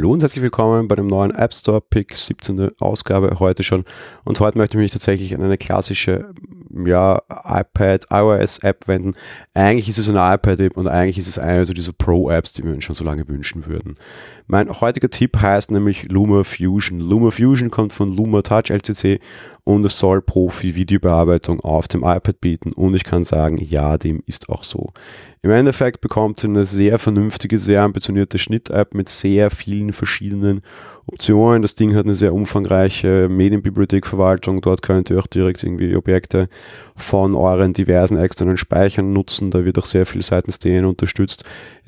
Hallo und herzlich willkommen bei dem neuen App Store Pick 17. Ausgabe heute schon. Und heute möchte ich mich tatsächlich an eine klassische ja, iPad, iOS-App wenden. Eigentlich ist es eine iPad-App und eigentlich ist es eine also dieser Pro-Apps, die wir uns schon so lange wünschen würden. Mein heutiger Tipp heißt nämlich Luma Fusion. Luma Fusion kommt von Luma Touch LCC und es soll Profi-Videobearbeitung auf dem iPad bieten und ich kann sagen, ja, dem ist auch so. Im Endeffekt bekommt ihr eine sehr vernünftige, sehr ambitionierte Schnitt-App mit sehr vielen verschiedenen Optionen. Das Ding hat eine sehr umfangreiche Medienbibliothekverwaltung. Dort könnt ihr auch direkt irgendwie Objekte von euren diversen externen Speichern nutzen. Da wird auch sehr viel seitens denen unterstützt.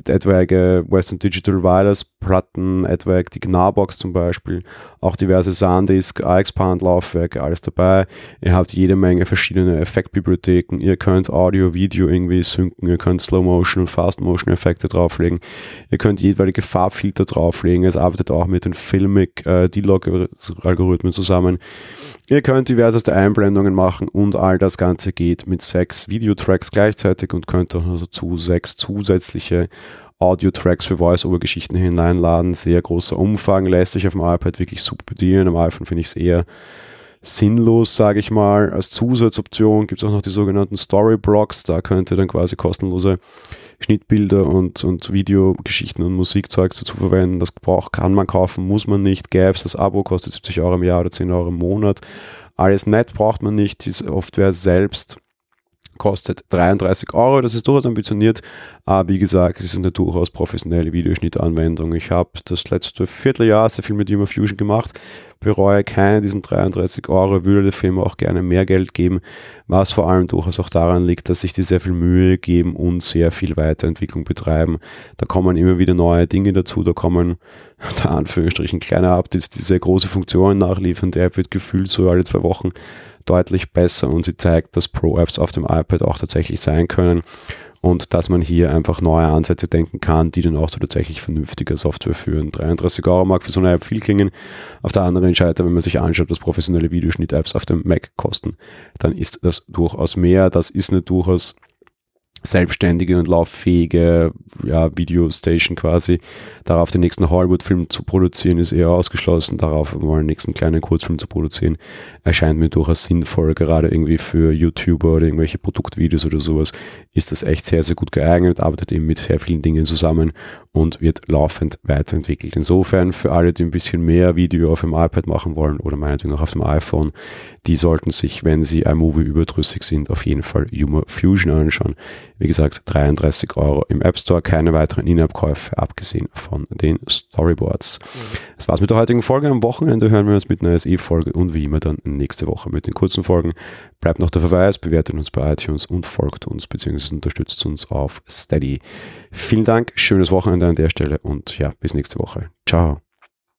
Etwaige Western Digital Wireless Platten, etwaig die Gnarbox zum Beispiel, auch diverse SanDisk, iXpand Laufwerke, alles dabei. Ihr habt jede Menge verschiedene Effektbibliotheken. Ihr könnt Audio, Video irgendwie synken. Ihr könnt Slow Motion und Fast Motion Effekte drauflegen. Ihr könnt jeweilige Farbfilter drauflegen. Es arbeitet auch mit den Filmic äh, D-Log-Algorithmen zusammen. Ihr könnt diverseste Einblendungen machen und all das Ganze geht mit sechs Videotracks gleichzeitig und könnt auch dazu sechs zusätzliche Audio-Tracks für Voice-Over-Geschichten hineinladen. Sehr großer Umfang, lässt sich auf dem iPad wirklich super bedienen. Am iPhone finde ich es eher sinnlos, sage ich mal. Als Zusatzoption gibt es auch noch die sogenannten Storyblocks. Da könnt ihr dann quasi kostenlose Schnittbilder und, und Videogeschichten und Musikzeugs dazu verwenden. Das braucht, kann man kaufen, muss man nicht. Es das Abo, kostet 70 Euro im Jahr oder 10 Euro im Monat. Alles nett braucht man nicht. Die Software selbst kostet 33 Euro. Das ist durchaus ambitioniert, aber wie gesagt, es ist eine durchaus professionelle Videoschnittanwendung. Ich habe das letzte Vierteljahr sehr viel mit Humor Fusion gemacht, bereue keine diesen 33 Euro, würde der Firma auch gerne mehr Geld geben, was vor allem durchaus auch daran liegt, dass sich die sehr viel Mühe geben und sehr viel Weiterentwicklung betreiben. Da kommen immer wieder neue Dinge dazu, da kommen unter Anführungsstrichen kleine Updates, die sehr große Funktionen nachliefern. Der wird gefühlt so alle zwei Wochen deutlich besser und sie zeigt, dass Pro-Apps auf dem iPad auch tatsächlich sein können und dass man hier einfach neue Ansätze denken kann, die dann auch so tatsächlich vernünftige Software führen. 33 Euro mag für so eine App viel klingen. Auf der anderen Seite, wenn man sich anschaut, was professionelle Videoschnitt-Apps auf dem Mac kosten, dann ist das durchaus mehr. Das ist eine durchaus selbstständige und lauffähige ja, Videostation quasi. Darauf den nächsten Hollywood-Film zu produzieren, ist eher ausgeschlossen. Darauf mal einen nächsten kleinen Kurzfilm zu produzieren, erscheint mir durchaus sinnvoll. Gerade irgendwie für YouTuber oder irgendwelche Produktvideos oder sowas ist das echt sehr, sehr gut geeignet, arbeitet eben mit sehr vielen Dingen zusammen und wird laufend weiterentwickelt. Insofern für alle, die ein bisschen mehr Video auf dem iPad machen wollen oder meinetwegen auch auf dem iPhone, die sollten sich, wenn sie iMovie überdrüssig sind, auf jeden Fall Humor Fusion anschauen. Wie gesagt, 33 Euro im App Store, keine weiteren In-App-Käufe, abgesehen von den Storyboards. Mhm. Das war's mit der heutigen Folge. Am Wochenende hören wir uns mit einer SE-Folge und wie immer dann nächste Woche mit den kurzen Folgen. Bleibt noch der Verweis, bewertet uns bei iTunes und folgt uns bzw. unterstützt uns auf Steady. Vielen Dank, schönes Wochenende an der Stelle und ja, bis nächste Woche. Ciao.